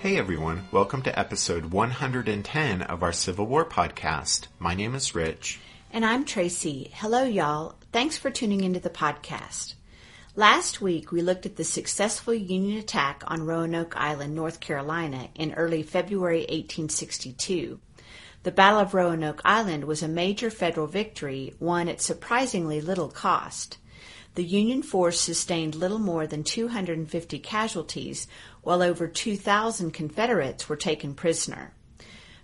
Hey everyone, welcome to episode 110 of our Civil War podcast. My name is Rich. And I'm Tracy. Hello, y'all. Thanks for tuning into the podcast. Last week, we looked at the successful Union attack on Roanoke Island, North Carolina in early February 1862. The Battle of Roanoke Island was a major federal victory won at surprisingly little cost. The Union force sustained little more than 250 casualties, while over 2,000 Confederates were taken prisoner.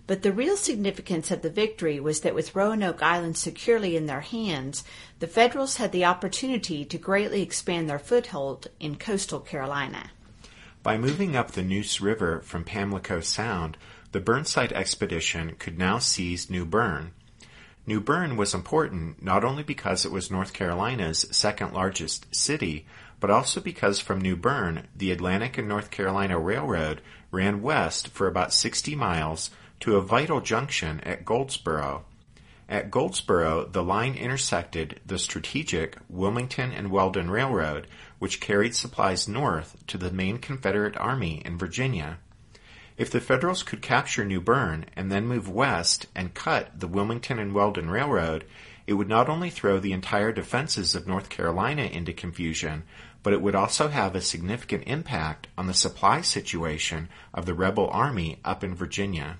But the real significance of the victory was that with Roanoke Island securely in their hands, the Federals had the opportunity to greatly expand their foothold in coastal Carolina. By moving up the Neuse River from Pamlico Sound, the Burnside expedition could now seize New Bern. New Bern was important not only because it was North Carolina's second largest city, but also because from New Bern, the Atlantic and North Carolina Railroad ran west for about 60 miles to a vital junction at Goldsboro. At Goldsboro, the line intersected the strategic Wilmington and Weldon Railroad, which carried supplies north to the main Confederate Army in Virginia. If the Federals could capture New Bern and then move west and cut the Wilmington and Weldon Railroad, it would not only throw the entire defenses of North Carolina into confusion, but it would also have a significant impact on the supply situation of the rebel army up in Virginia.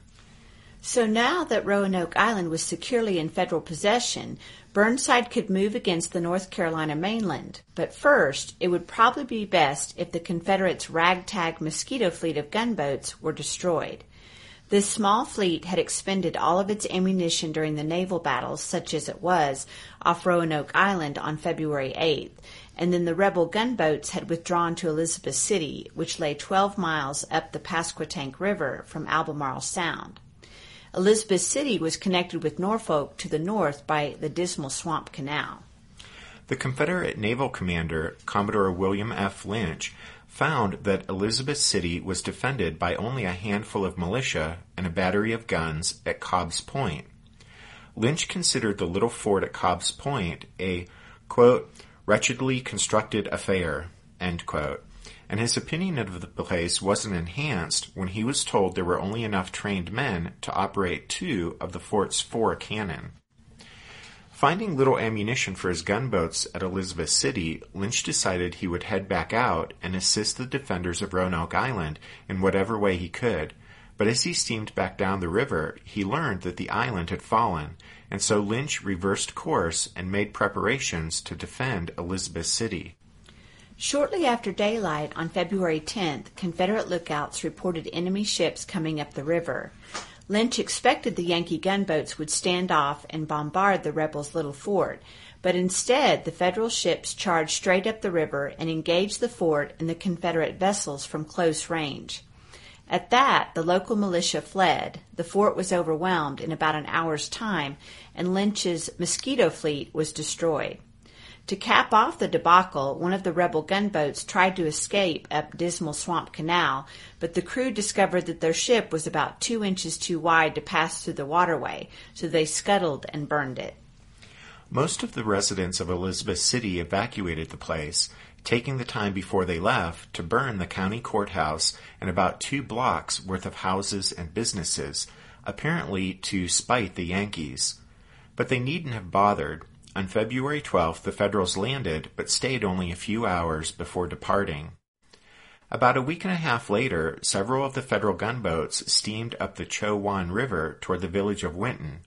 So now that Roanoke Island was securely in federal possession, Burnside could move against the North Carolina mainland. But first, it would probably be best if the Confederates' ragtag mosquito fleet of gunboats were destroyed. This small fleet had expended all of its ammunition during the naval battles, such as it was, off Roanoke Island on February 8th, and then the rebel gunboats had withdrawn to Elizabeth City, which lay 12 miles up the Pasquotank River from Albemarle Sound. Elizabeth City was connected with Norfolk to the north by the Dismal Swamp Canal. The Confederate naval commander, Commodore William F. Lynch, found that Elizabeth City was defended by only a handful of militia and a battery of guns at Cobb's Point. Lynch considered the little fort at Cobb's Point a, quote, wretchedly constructed affair, and his opinion of the place wasn't enhanced when he was told there were only enough trained men to operate two of the fort's four cannon. Finding little ammunition for his gunboats at Elizabeth City, Lynch decided he would head back out and assist the defenders of Roanoke Island in whatever way he could. But as he steamed back down the river, he learned that the island had fallen, and so Lynch reversed course and made preparations to defend Elizabeth City. Shortly after daylight on February 10th, Confederate lookouts reported enemy ships coming up the river. Lynch expected the Yankee gunboats would stand off and bombard the rebels' little fort, but instead the Federal ships charged straight up the river and engaged the fort and the Confederate vessels from close range. At that, the local militia fled. The fort was overwhelmed in about an hour's time, and Lynch's mosquito fleet was destroyed. To cap off the debacle, one of the rebel gunboats tried to escape up Dismal Swamp Canal, but the crew discovered that their ship was about two inches too wide to pass through the waterway, so they scuttled and burned it. Most of the residents of Elizabeth City evacuated the place, taking the time before they left to burn the county courthouse and about two blocks worth of houses and businesses, apparently to spite the Yankees. But they needn't have bothered. On February 12th, the Federals landed, but stayed only a few hours before departing. About a week and a half later, several of the Federal gunboats steamed up the Chowan River toward the village of Winton.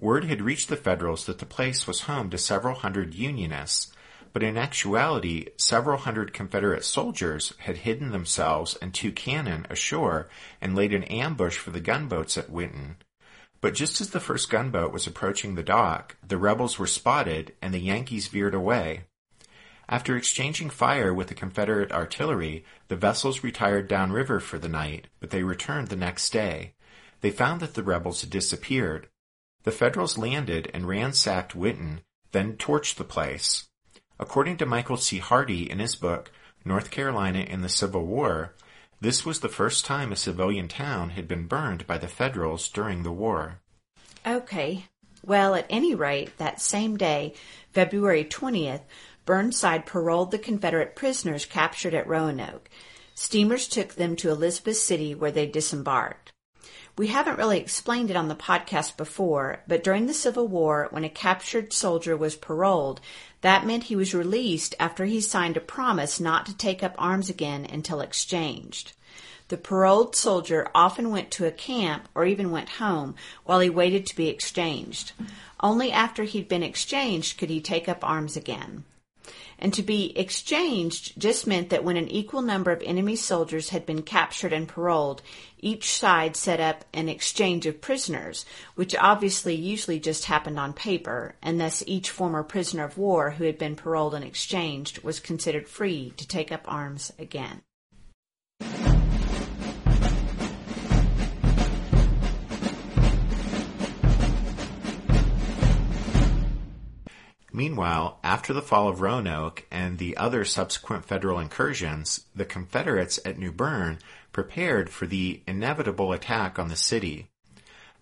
Word had reached the Federals that the place was home to several hundred Unionists, but in actuality, several hundred Confederate soldiers had hidden themselves and two cannon ashore and laid an ambush for the gunboats at Winton. But just as the first gunboat was approaching the dock, the rebels were spotted and the Yankees veered away. After exchanging fire with the Confederate artillery, the vessels retired downriver for the night, but they returned the next day. They found that the rebels had disappeared. The Federals landed and ransacked Winton, then torched the place. According to Michael C. Hardy in his book, North Carolina in the Civil War, this was the first time a civilian town had been burned by the Federals during the war. Okay. Well, at any rate, that same day, February 20th, Burnside paroled the Confederate prisoners captured at Roanoke. Steamers took them to Elizabeth City where they disembarked. We haven't really explained it on the podcast before, but during the Civil War, when a captured soldier was paroled, that meant he was released after he signed a promise not to take up arms again until exchanged. The paroled soldier often went to a camp or even went home while he waited to be exchanged. Only after he'd been exchanged could he take up arms again and to be exchanged just meant that when an equal number of enemy soldiers had been captured and paroled, each side set up an exchange of prisoners, which obviously usually just happened on paper, and thus each former prisoner of war who had been paroled and exchanged was considered free to take up arms again. Meanwhile, after the fall of Roanoke and the other subsequent Federal incursions, the Confederates at New Bern prepared for the inevitable attack on the city.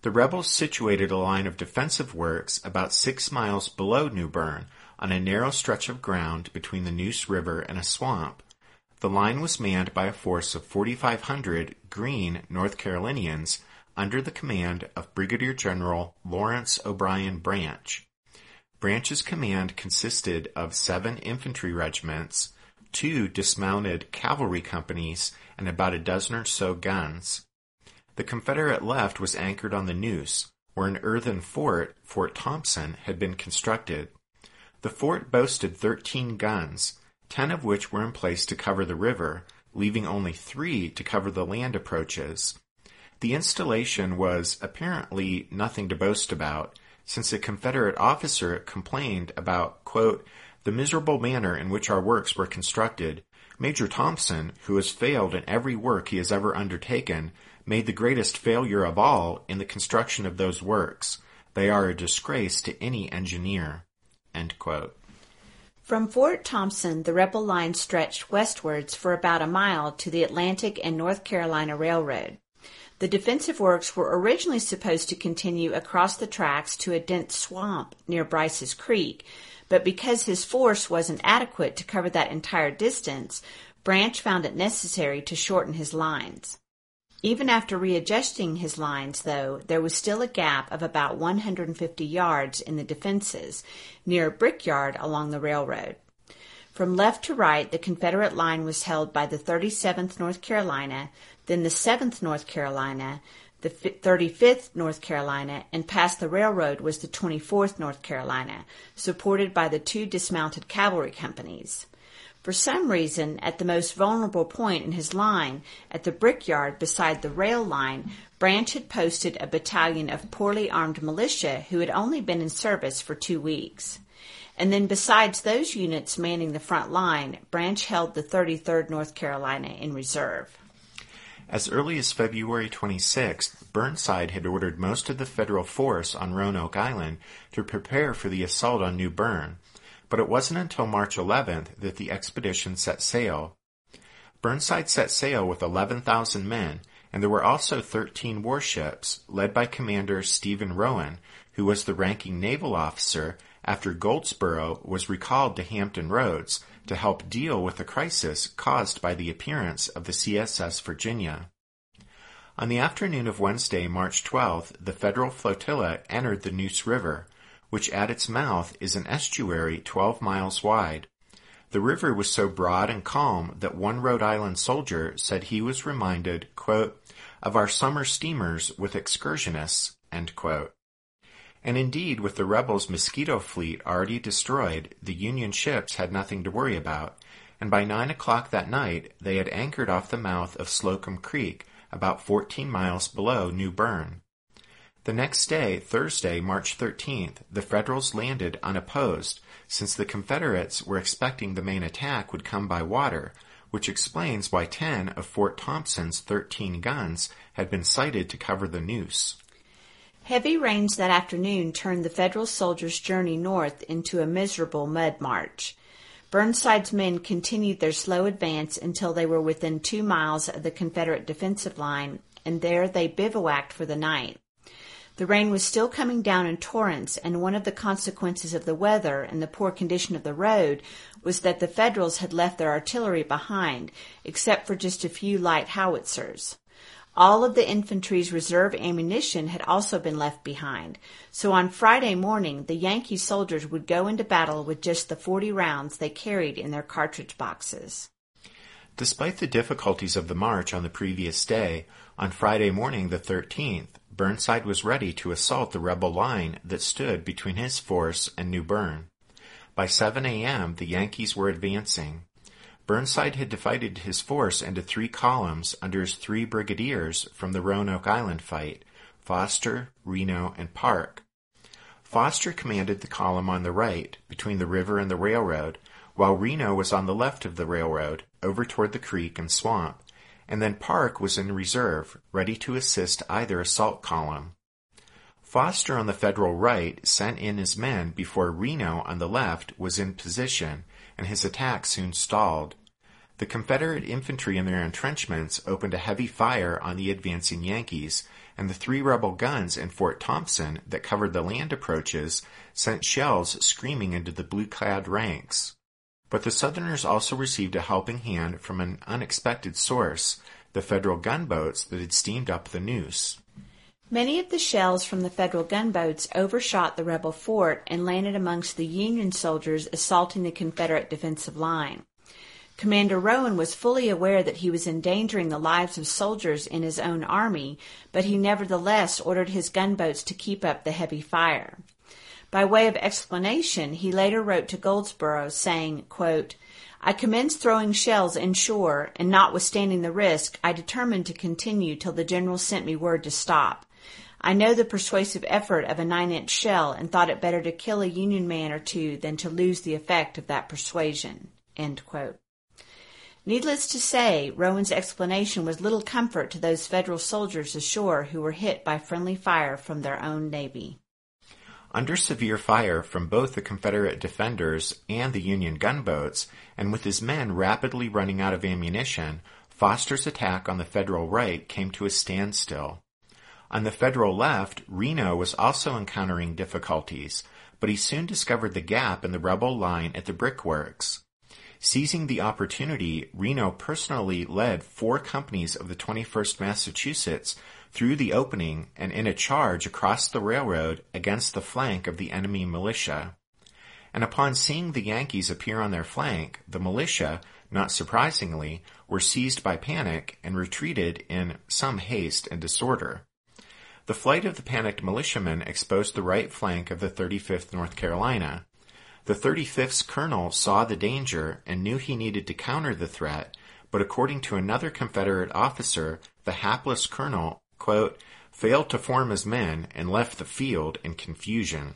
The rebels situated a line of defensive works about six miles below New Bern on a narrow stretch of ground between the Neuse River and a swamp. The line was manned by a force of 4,500 green North Carolinians under the command of Brigadier General Lawrence O'Brien Branch. Branch's command consisted of seven infantry regiments, two dismounted cavalry companies, and about a dozen or so guns. The Confederate left was anchored on the Neuse, where an earthen fort, Fort Thompson, had been constructed. The fort boasted 13 guns, 10 of which were in place to cover the river, leaving only three to cover the land approaches. The installation was apparently nothing to boast about, since a Confederate officer complained about, quote, the miserable manner in which our works were constructed, Major Thompson, who has failed in every work he has ever undertaken, made the greatest failure of all in the construction of those works. They are a disgrace to any engineer. From Fort Thompson, the rebel line stretched westwards for about a mile to the Atlantic and North Carolina Railroad. The defensive works were originally supposed to continue across the tracks to a dense swamp near Brice's Creek, but because his force wasn't adequate to cover that entire distance, Branch found it necessary to shorten his lines. Even after readjusting his lines, though, there was still a gap of about 150 yards in the defenses, near a brickyard along the railroad. From left to right, the Confederate line was held by the 37th North Carolina, then the 7th North Carolina, the 35th North Carolina, and past the railroad was the 24th North Carolina, supported by the two dismounted cavalry companies. For some reason, at the most vulnerable point in his line, at the brickyard beside the rail line, Branch had posted a battalion of poorly armed militia who had only been in service for two weeks. And then besides those units manning the front line, Branch held the 33rd North Carolina in reserve. As early as February 26th, Burnside had ordered most of the federal force on Roanoke Island to prepare for the assault on New Bern, but it wasn't until March 11th that the expedition set sail. Burnside set sail with 11,000 men, and there were also 13 warships, led by Commander Stephen Rowan, who was the ranking naval officer after Goldsborough was recalled to Hampton Roads to help deal with the crisis caused by the appearance of the CSS Virginia. On the afternoon of Wednesday, March 12th, the federal flotilla entered the Neuse River, which at its mouth is an estuary 12 miles wide. The river was so broad and calm that one Rhode Island soldier said he was reminded, quote, of our summer steamers with excursionists, And indeed, with the rebels' mosquito fleet already destroyed, the Union ships had nothing to worry about, and by nine o'clock that night they had anchored off the mouth of Slocum Creek, about fourteen miles below New Bern. The next day, Thursday, March 13th, the Federals landed unopposed, since the Confederates were expecting the main attack would come by water, which explains why 10 of Fort Thompson's 13 guns had been sighted to cover the Neuse. Heavy rains that afternoon turned the Federal soldiers' journey north into a miserable mud march. Burnside's men continued their slow advance until they were within two miles of the Confederate defensive line, and there they bivouacked for the night. The rain was still coming down in torrents, and one of the consequences of the weather and the poor condition of the road was that the Federals had left their artillery behind, except for just a few light howitzers. All of the infantry's reserve ammunition had also been left behind, so on Friday morning the Yankee soldiers would go into battle with just the 40 rounds they carried in their cartridge boxes. Despite the difficulties of the march on the previous day, on Friday morning the 13th, Burnside was ready to assault the rebel line that stood between his force and New Bern. By 7 a.m., the Yankees were advancing. Burnside had divided his force into three columns under his three brigadiers from the Roanoke Island fight Foster, Reno, and Parke. Foster commanded the column on the right, between the river and the railroad, while Reno was on the left of the railroad, over toward the creek and swamp and then Parke was in reserve, ready to assist either assault column. Foster on the Federal right sent in his men before Reno on the left was in position, and his attack soon stalled. The Confederate infantry in their entrenchments opened a heavy fire on the advancing Yankees, and the three rebel guns in Fort Thompson that covered the land approaches sent shells screaming into the blue-clad ranks. But the Southerners also received a helping hand from an unexpected source, the Federal gunboats that had steamed up the Neuse. Many of the shells from the Federal gunboats overshot the rebel fort and landed amongst the Union soldiers assaulting the Confederate defensive line. Commander Rowan was fully aware that he was endangering the lives of soldiers in his own army, but he nevertheless ordered his gunboats to keep up the heavy fire. By way of explanation, he later wrote to Goldsborough saying, quote, I commenced throwing shells inshore, and notwithstanding the risk, I determined to continue till the general sent me word to stop. I know the persuasive effort of a nine inch shell and thought it better to kill a Union man or two than to lose the effect of that persuasion. Needless to say, Rowan's explanation was little comfort to those Federal soldiers ashore who were hit by friendly fire from their own Navy. Under severe fire from both the Confederate defenders and the Union gunboats, and with his men rapidly running out of ammunition, Foster's attack on the Federal right came to a standstill. On the Federal left, Reno was also encountering difficulties, but he soon discovered the gap in the rebel line at the brickworks. Seizing the opportunity, Reno personally led four companies of the 21st Massachusetts through the opening and in a charge across the railroad against the flank of the enemy militia. And upon seeing the Yankees appear on their flank, the militia, not surprisingly, were seized by panic and retreated in some haste and disorder. The flight of the panicked militiamen exposed the right flank of the 35th North Carolina. The 35th's colonel saw the danger and knew he needed to counter the threat, but according to another Confederate officer, the hapless colonel quote, failed to form his men and left the field in confusion.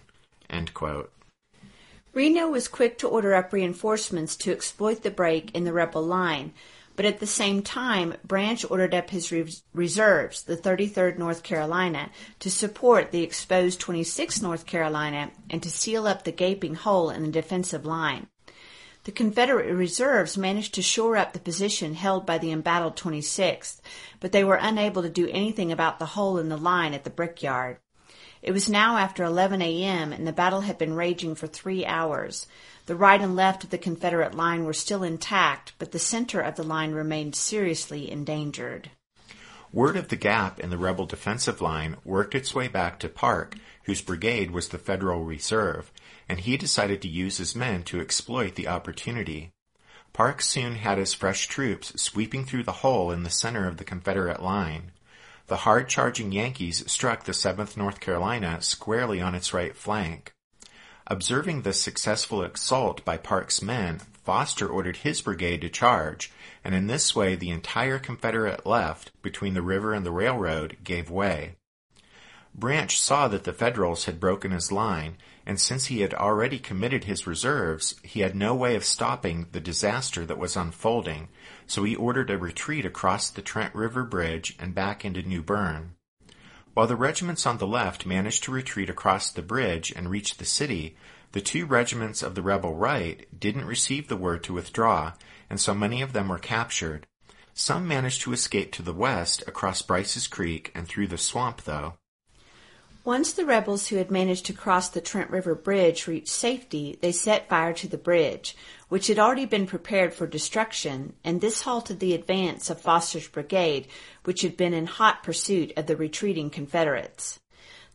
Reno was quick to order up reinforcements to exploit the break in the rebel line, but at the same time, Branch ordered up his reserves, the 33rd North Carolina, to support the exposed 26th North Carolina and to seal up the gaping hole in the defensive line. The Confederate reserves managed to shore up the position held by the embattled 26th, but they were unable to do anything about the hole in the line at the brickyard. It was now after 11 a.m., and the battle had been raging for three hours. The right and left of the Confederate line were still intact, but the center of the line remained seriously endangered. Word of the gap in the rebel defensive line worked its way back to Parke, whose brigade was the Federal Reserve, and he decided to use his men to exploit the opportunity. Parke soon had his fresh troops sweeping through the hole in the center of the Confederate line. The hard charging Yankees struck the 7th North Carolina squarely on its right flank. Observing this successful assault by Parke's men, Foster ordered his brigade to charge, and in this way the entire Confederate left between the river and the railroad gave way. Branch saw that the Federals had broken his line, and since he had already committed his reserves, he had no way of stopping the disaster that was unfolding, so he ordered a retreat across the Trent River Bridge and back into New Bern. While the regiments on the left managed to retreat across the bridge and reach the city, the two regiments of the rebel right didn't receive the word to withdraw, and so many of them were captured. Some managed to escape to the west across Brice's Creek and through the swamp, though. Once the rebels who had managed to cross the Trent River Bridge reached safety, they set fire to the bridge, which had already been prepared for destruction, and this halted the advance of Foster's brigade, which had been in hot pursuit of the retreating Confederates.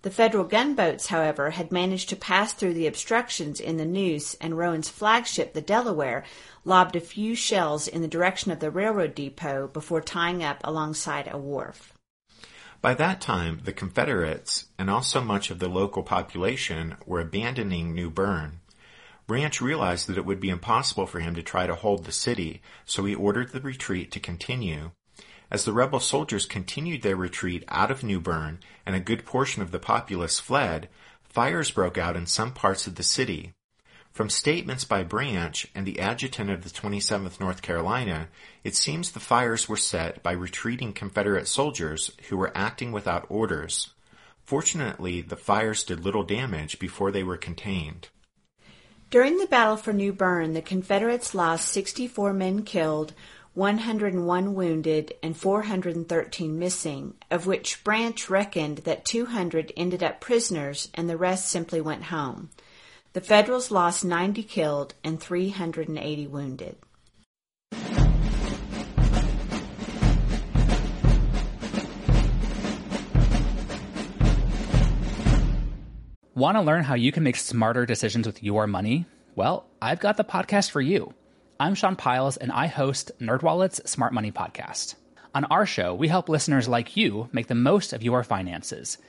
The Federal gunboats, however, had managed to pass through the obstructions in the Neuse, and Rowan's flagship, the Delaware, lobbed a few shells in the direction of the railroad depot before tying up alongside a wharf. By that time, the Confederates, and also much of the local population, were abandoning New Bern. Branch realized that it would be impossible for him to try to hold the city, so he ordered the retreat to continue. As the rebel soldiers continued their retreat out of New Bern and a good portion of the populace fled, fires broke out in some parts of the city. From statements by Branch and the adjutant of the 27th North Carolina, it seems the fires were set by retreating Confederate soldiers who were acting without orders. Fortunately, the fires did little damage before they were contained. During the battle for New Bern, the Confederates lost 64 men killed, 101 wounded, and 413 missing, of which Branch reckoned that 200 ended up prisoners and the rest simply went home. The Federals lost 90 killed and 380 wounded. Want to learn how you can make smarter decisions with your money? Well, I've got the podcast for you. I'm Sean Pyles and I host NerdWallet's Smart Money Podcast. On our show, we help listeners like you make the most of your finances –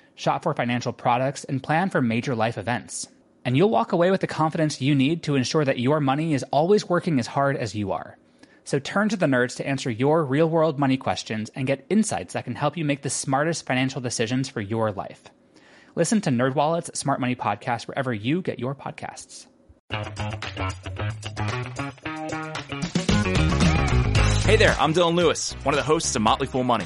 shop for financial products, and plan for major life events. And you'll walk away with the confidence you need to ensure that your money is always working as hard as you are. So turn to the nerds to answer your real world money questions and get insights that can help you make the smartest financial decisions for your life. Listen to NerdWallet's Smart Money Podcast wherever you get your podcasts. Hey there, I'm Dylan Lewis, one of the hosts of Motley Fool Money.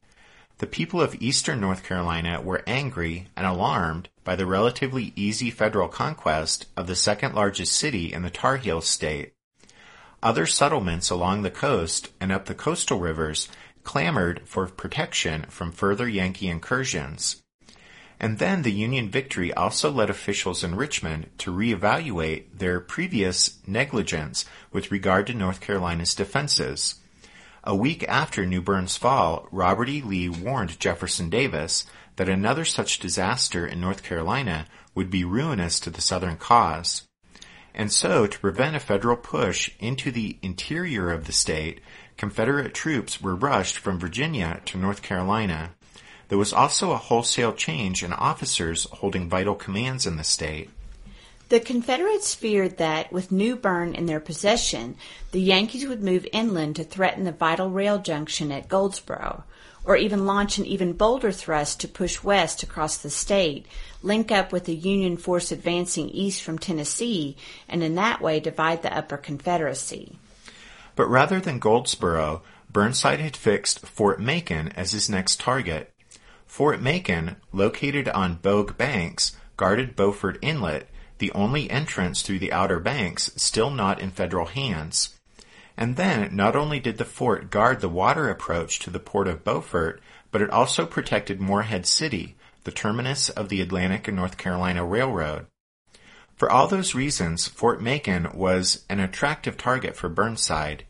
the people of eastern North Carolina were angry and alarmed by the relatively easy federal conquest of the second largest city in the Tar Heel state. Other settlements along the coast and up the coastal rivers clamored for protection from further Yankee incursions. And then the Union victory also led officials in Richmond to reevaluate their previous negligence with regard to North Carolina's defenses. A week after New Bern's fall, Robert E. Lee warned Jefferson Davis that another such disaster in North Carolina would be ruinous to the Southern cause. And so, to prevent a federal push into the interior of the state, Confederate troops were rushed from Virginia to North Carolina. There was also a wholesale change in officers holding vital commands in the state. The Confederates feared that, with New Bern in their possession, the Yankees would move inland to threaten the vital rail junction at Goldsboro, or even launch an even bolder thrust to push west across the state, link up with the Union force advancing east from Tennessee, and in that way divide the Upper Confederacy. But rather than Goldsboro, Burnside had fixed Fort Macon as his next target. Fort Macon, located on Bogue Banks, guarded Beaufort Inlet the only entrance through the Outer Banks still not in federal hands. And then, not only did the fort guard the water approach to the port of Beaufort, but it also protected Morehead City, the terminus of the Atlantic and North Carolina Railroad. For all those reasons, Fort Macon was an attractive target for Burnside.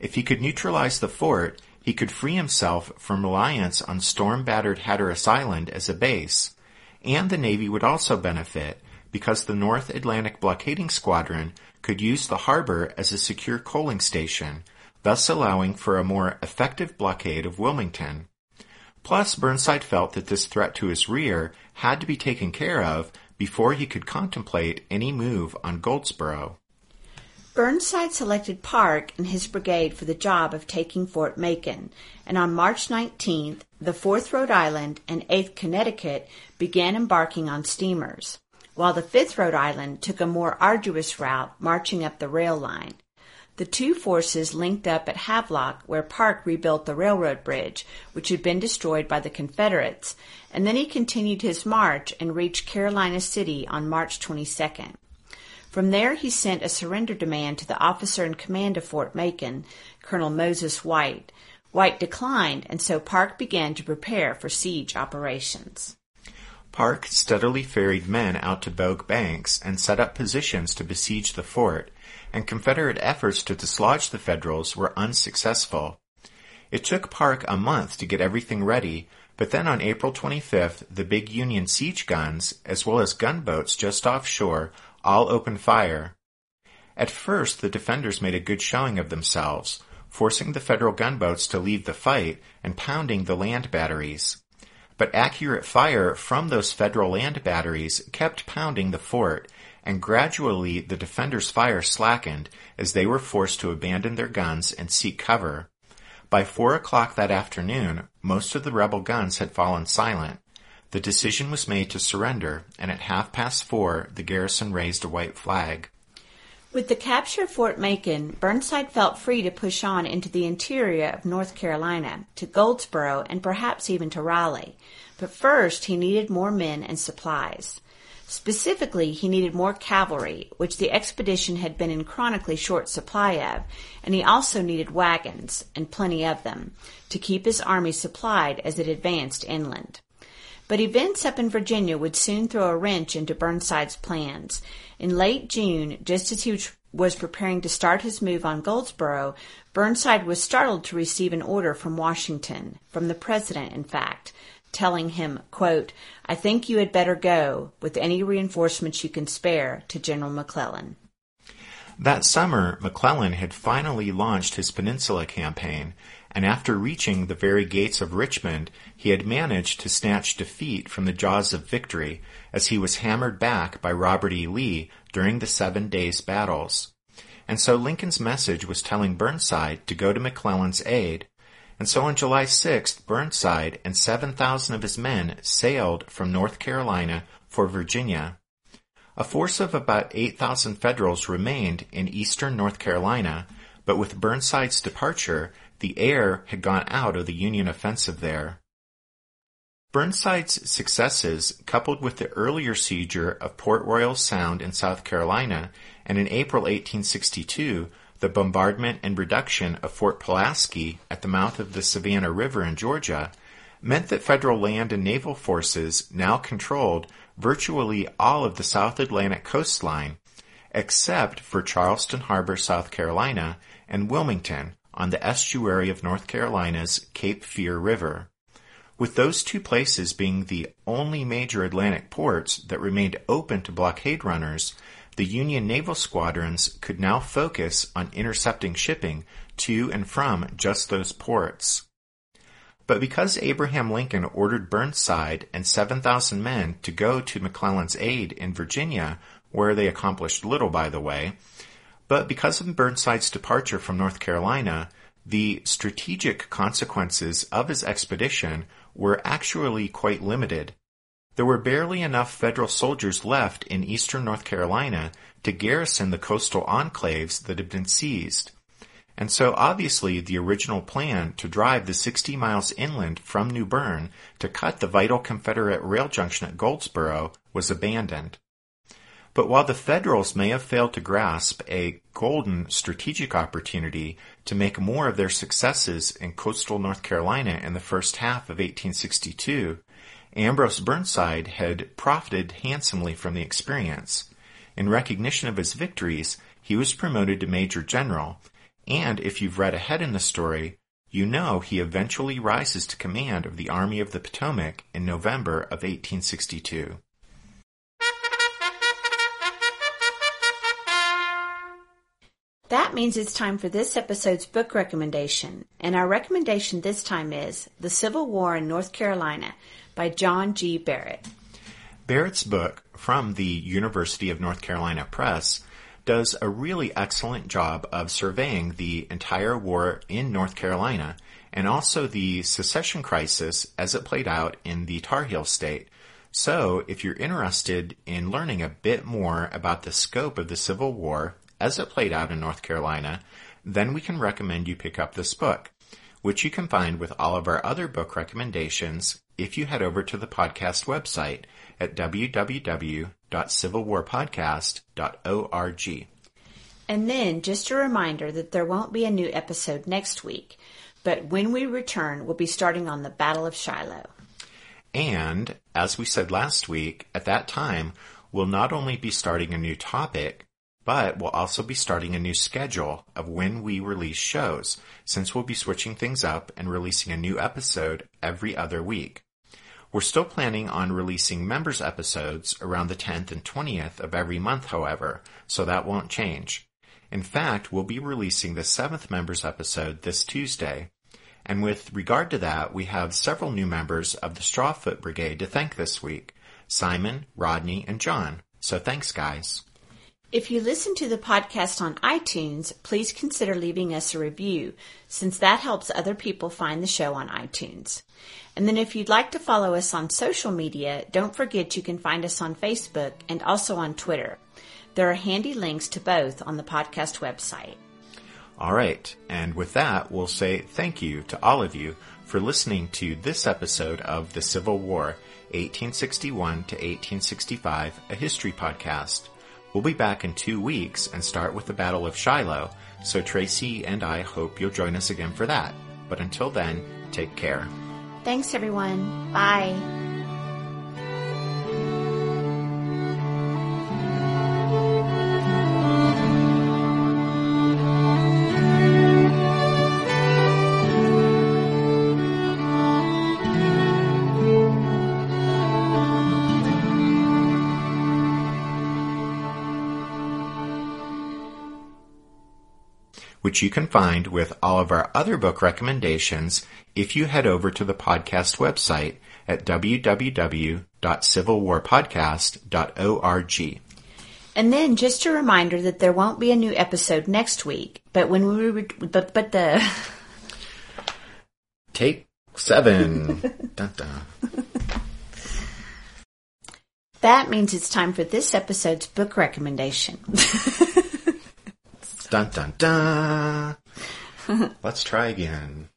If he could neutralize the fort, he could free himself from reliance on storm-battered Hatteras Island as a base, and the Navy would also benefit because the North Atlantic Blockading Squadron could use the harbor as a secure coaling station, thus allowing for a more effective blockade of Wilmington. Plus, Burnside felt that this threat to his rear had to be taken care of before he could contemplate any move on Goldsboro. Burnside selected Parke and his brigade for the job of taking Fort Macon, and on March 19th, the 4th Rhode Island and 8th Connecticut began embarking on steamers while the 5th Rhode Island took a more arduous route marching up the rail line. The two forces linked up at Havelock where Parke rebuilt the railroad bridge, which had been destroyed by the Confederates, and then he continued his march and reached Carolina City on March 22nd. From there he sent a surrender demand to the officer in command of Fort Macon, Colonel Moses White. White declined, and so Parke began to prepare for siege operations. Parke steadily ferried men out to Bogue Banks and set up positions to besiege the fort, and Confederate efforts to dislodge the Federals were unsuccessful. It took Parke a month to get everything ready, but then on April 25th, the big Union siege guns, as well as gunboats just offshore, all opened fire. At first, the defenders made a good showing of themselves, forcing the Federal gunboats to leave the fight and pounding the land batteries but accurate fire from those federal land batteries kept pounding the fort, and gradually the defenders' fire slackened as they were forced to abandon their guns and seek cover. By four o'clock that afternoon, most of the rebel guns had fallen silent. The decision was made to surrender, and at half past four the garrison raised a white flag. With the capture of Fort Macon, Burnside felt free to push on into the interior of North Carolina, to Goldsboro, and perhaps even to Raleigh. But first, he needed more men and supplies. Specifically, he needed more cavalry, which the expedition had been in chronically short supply of, and he also needed wagons, and plenty of them, to keep his army supplied as it advanced inland. But events up in Virginia would soon throw a wrench into Burnside's plans. In late June, just as he was preparing to start his move on Goldsboro, Burnside was startled to receive an order from Washington, from the President, in fact, telling him, quote, I think you had better go, with any reinforcements you can spare, to General McClellan. That summer, McClellan had finally launched his Peninsula campaign, and after reaching the very gates of Richmond, he had managed to snatch defeat from the jaws of victory as he was hammered back by Robert E. Lee during the Seven Days battles. And so Lincoln's message was telling Burnside to go to McClellan's aid. And so on July 6th, Burnside and 7,000 of his men sailed from North Carolina for Virginia. A force of about 8,000 Federals remained in eastern North Carolina, but with Burnside's departure, the air had gone out of the Union offensive there. Burnside's successes, coupled with the earlier seizure of Port Royal Sound in South Carolina, and in April 1862, the bombardment and reduction of Fort Pulaski at the mouth of the Savannah River in Georgia, meant that federal land and naval forces now controlled virtually all of the South Atlantic coastline, except for Charleston Harbor, South Carolina, and Wilmington, on the estuary of North Carolina's Cape Fear River. With those two places being the only major Atlantic ports that remained open to blockade runners, the Union naval squadrons could now focus on intercepting shipping to and from just those ports. But because Abraham Lincoln ordered Burnside and 7,000 men to go to McClellan's aid in Virginia, where they accomplished little, by the way, but because of Burnside's departure from North Carolina, the strategic consequences of his expedition were actually quite limited. There were barely enough federal soldiers left in eastern North Carolina to garrison the coastal enclaves that had been seized. And so obviously the original plan to drive the 60 miles inland from New Bern to cut the vital Confederate rail junction at Goldsboro was abandoned. But while the Federals may have failed to grasp a golden strategic opportunity to make more of their successes in coastal North Carolina in the first half of 1862, Ambrose Burnside had profited handsomely from the experience. In recognition of his victories, he was promoted to Major General, and if you've read ahead in the story, you know he eventually rises to command of the Army of the Potomac in November of 1862. That means it's time for this episode's book recommendation, and our recommendation this time is The Civil War in North Carolina by John G. Barrett. Barrett's book, from the University of North Carolina Press, does a really excellent job of surveying the entire war in North Carolina and also the secession crisis as it played out in the Tar Heel state. So, if you're interested in learning a bit more about the scope of the Civil War as it played out in North Carolina, then we can recommend you pick up this book, which you can find with all of our other book recommendations if you head over to the podcast website at www.civilwarpodcast.org. And then just a reminder that there won't be a new episode next week, but when we return, we'll be starting on the Battle of Shiloh. And, as we said last week, at that time, we'll not only be starting a new topic, but we'll also be starting a new schedule of when we release shows, since we'll be switching things up and releasing a new episode every other week. We're still planning on releasing members episodes around the 10th and 20th of every month, however, so that won't change. In fact, we'll be releasing the 7th members episode this Tuesday. And with regard to that, we have several new members of the Strawfoot Brigade to thank this week. Simon, Rodney, and John. So thanks guys. If you listen to the podcast on iTunes, please consider leaving us a review, since that helps other people find the show on iTunes. And then if you'd like to follow us on social media, don't forget you can find us on Facebook and also on Twitter. There are handy links to both on the podcast website. All right. And with that, we'll say thank you to all of you for listening to this episode of The Civil War, 1861 to 1865, a history podcast. We'll be back in two weeks and start with the Battle of Shiloh, so Tracy and I hope you'll join us again for that. But until then, take care. Thanks everyone. Bye. Which you can find with all of our other book recommendations if you head over to the podcast website at www.civilwarpodcast.org. And then just a reminder that there won't be a new episode next week, but when we re- but but the Take seven. dun, dun. that means it's time for this episode's book recommendation. Dun dun dun. Let's try again.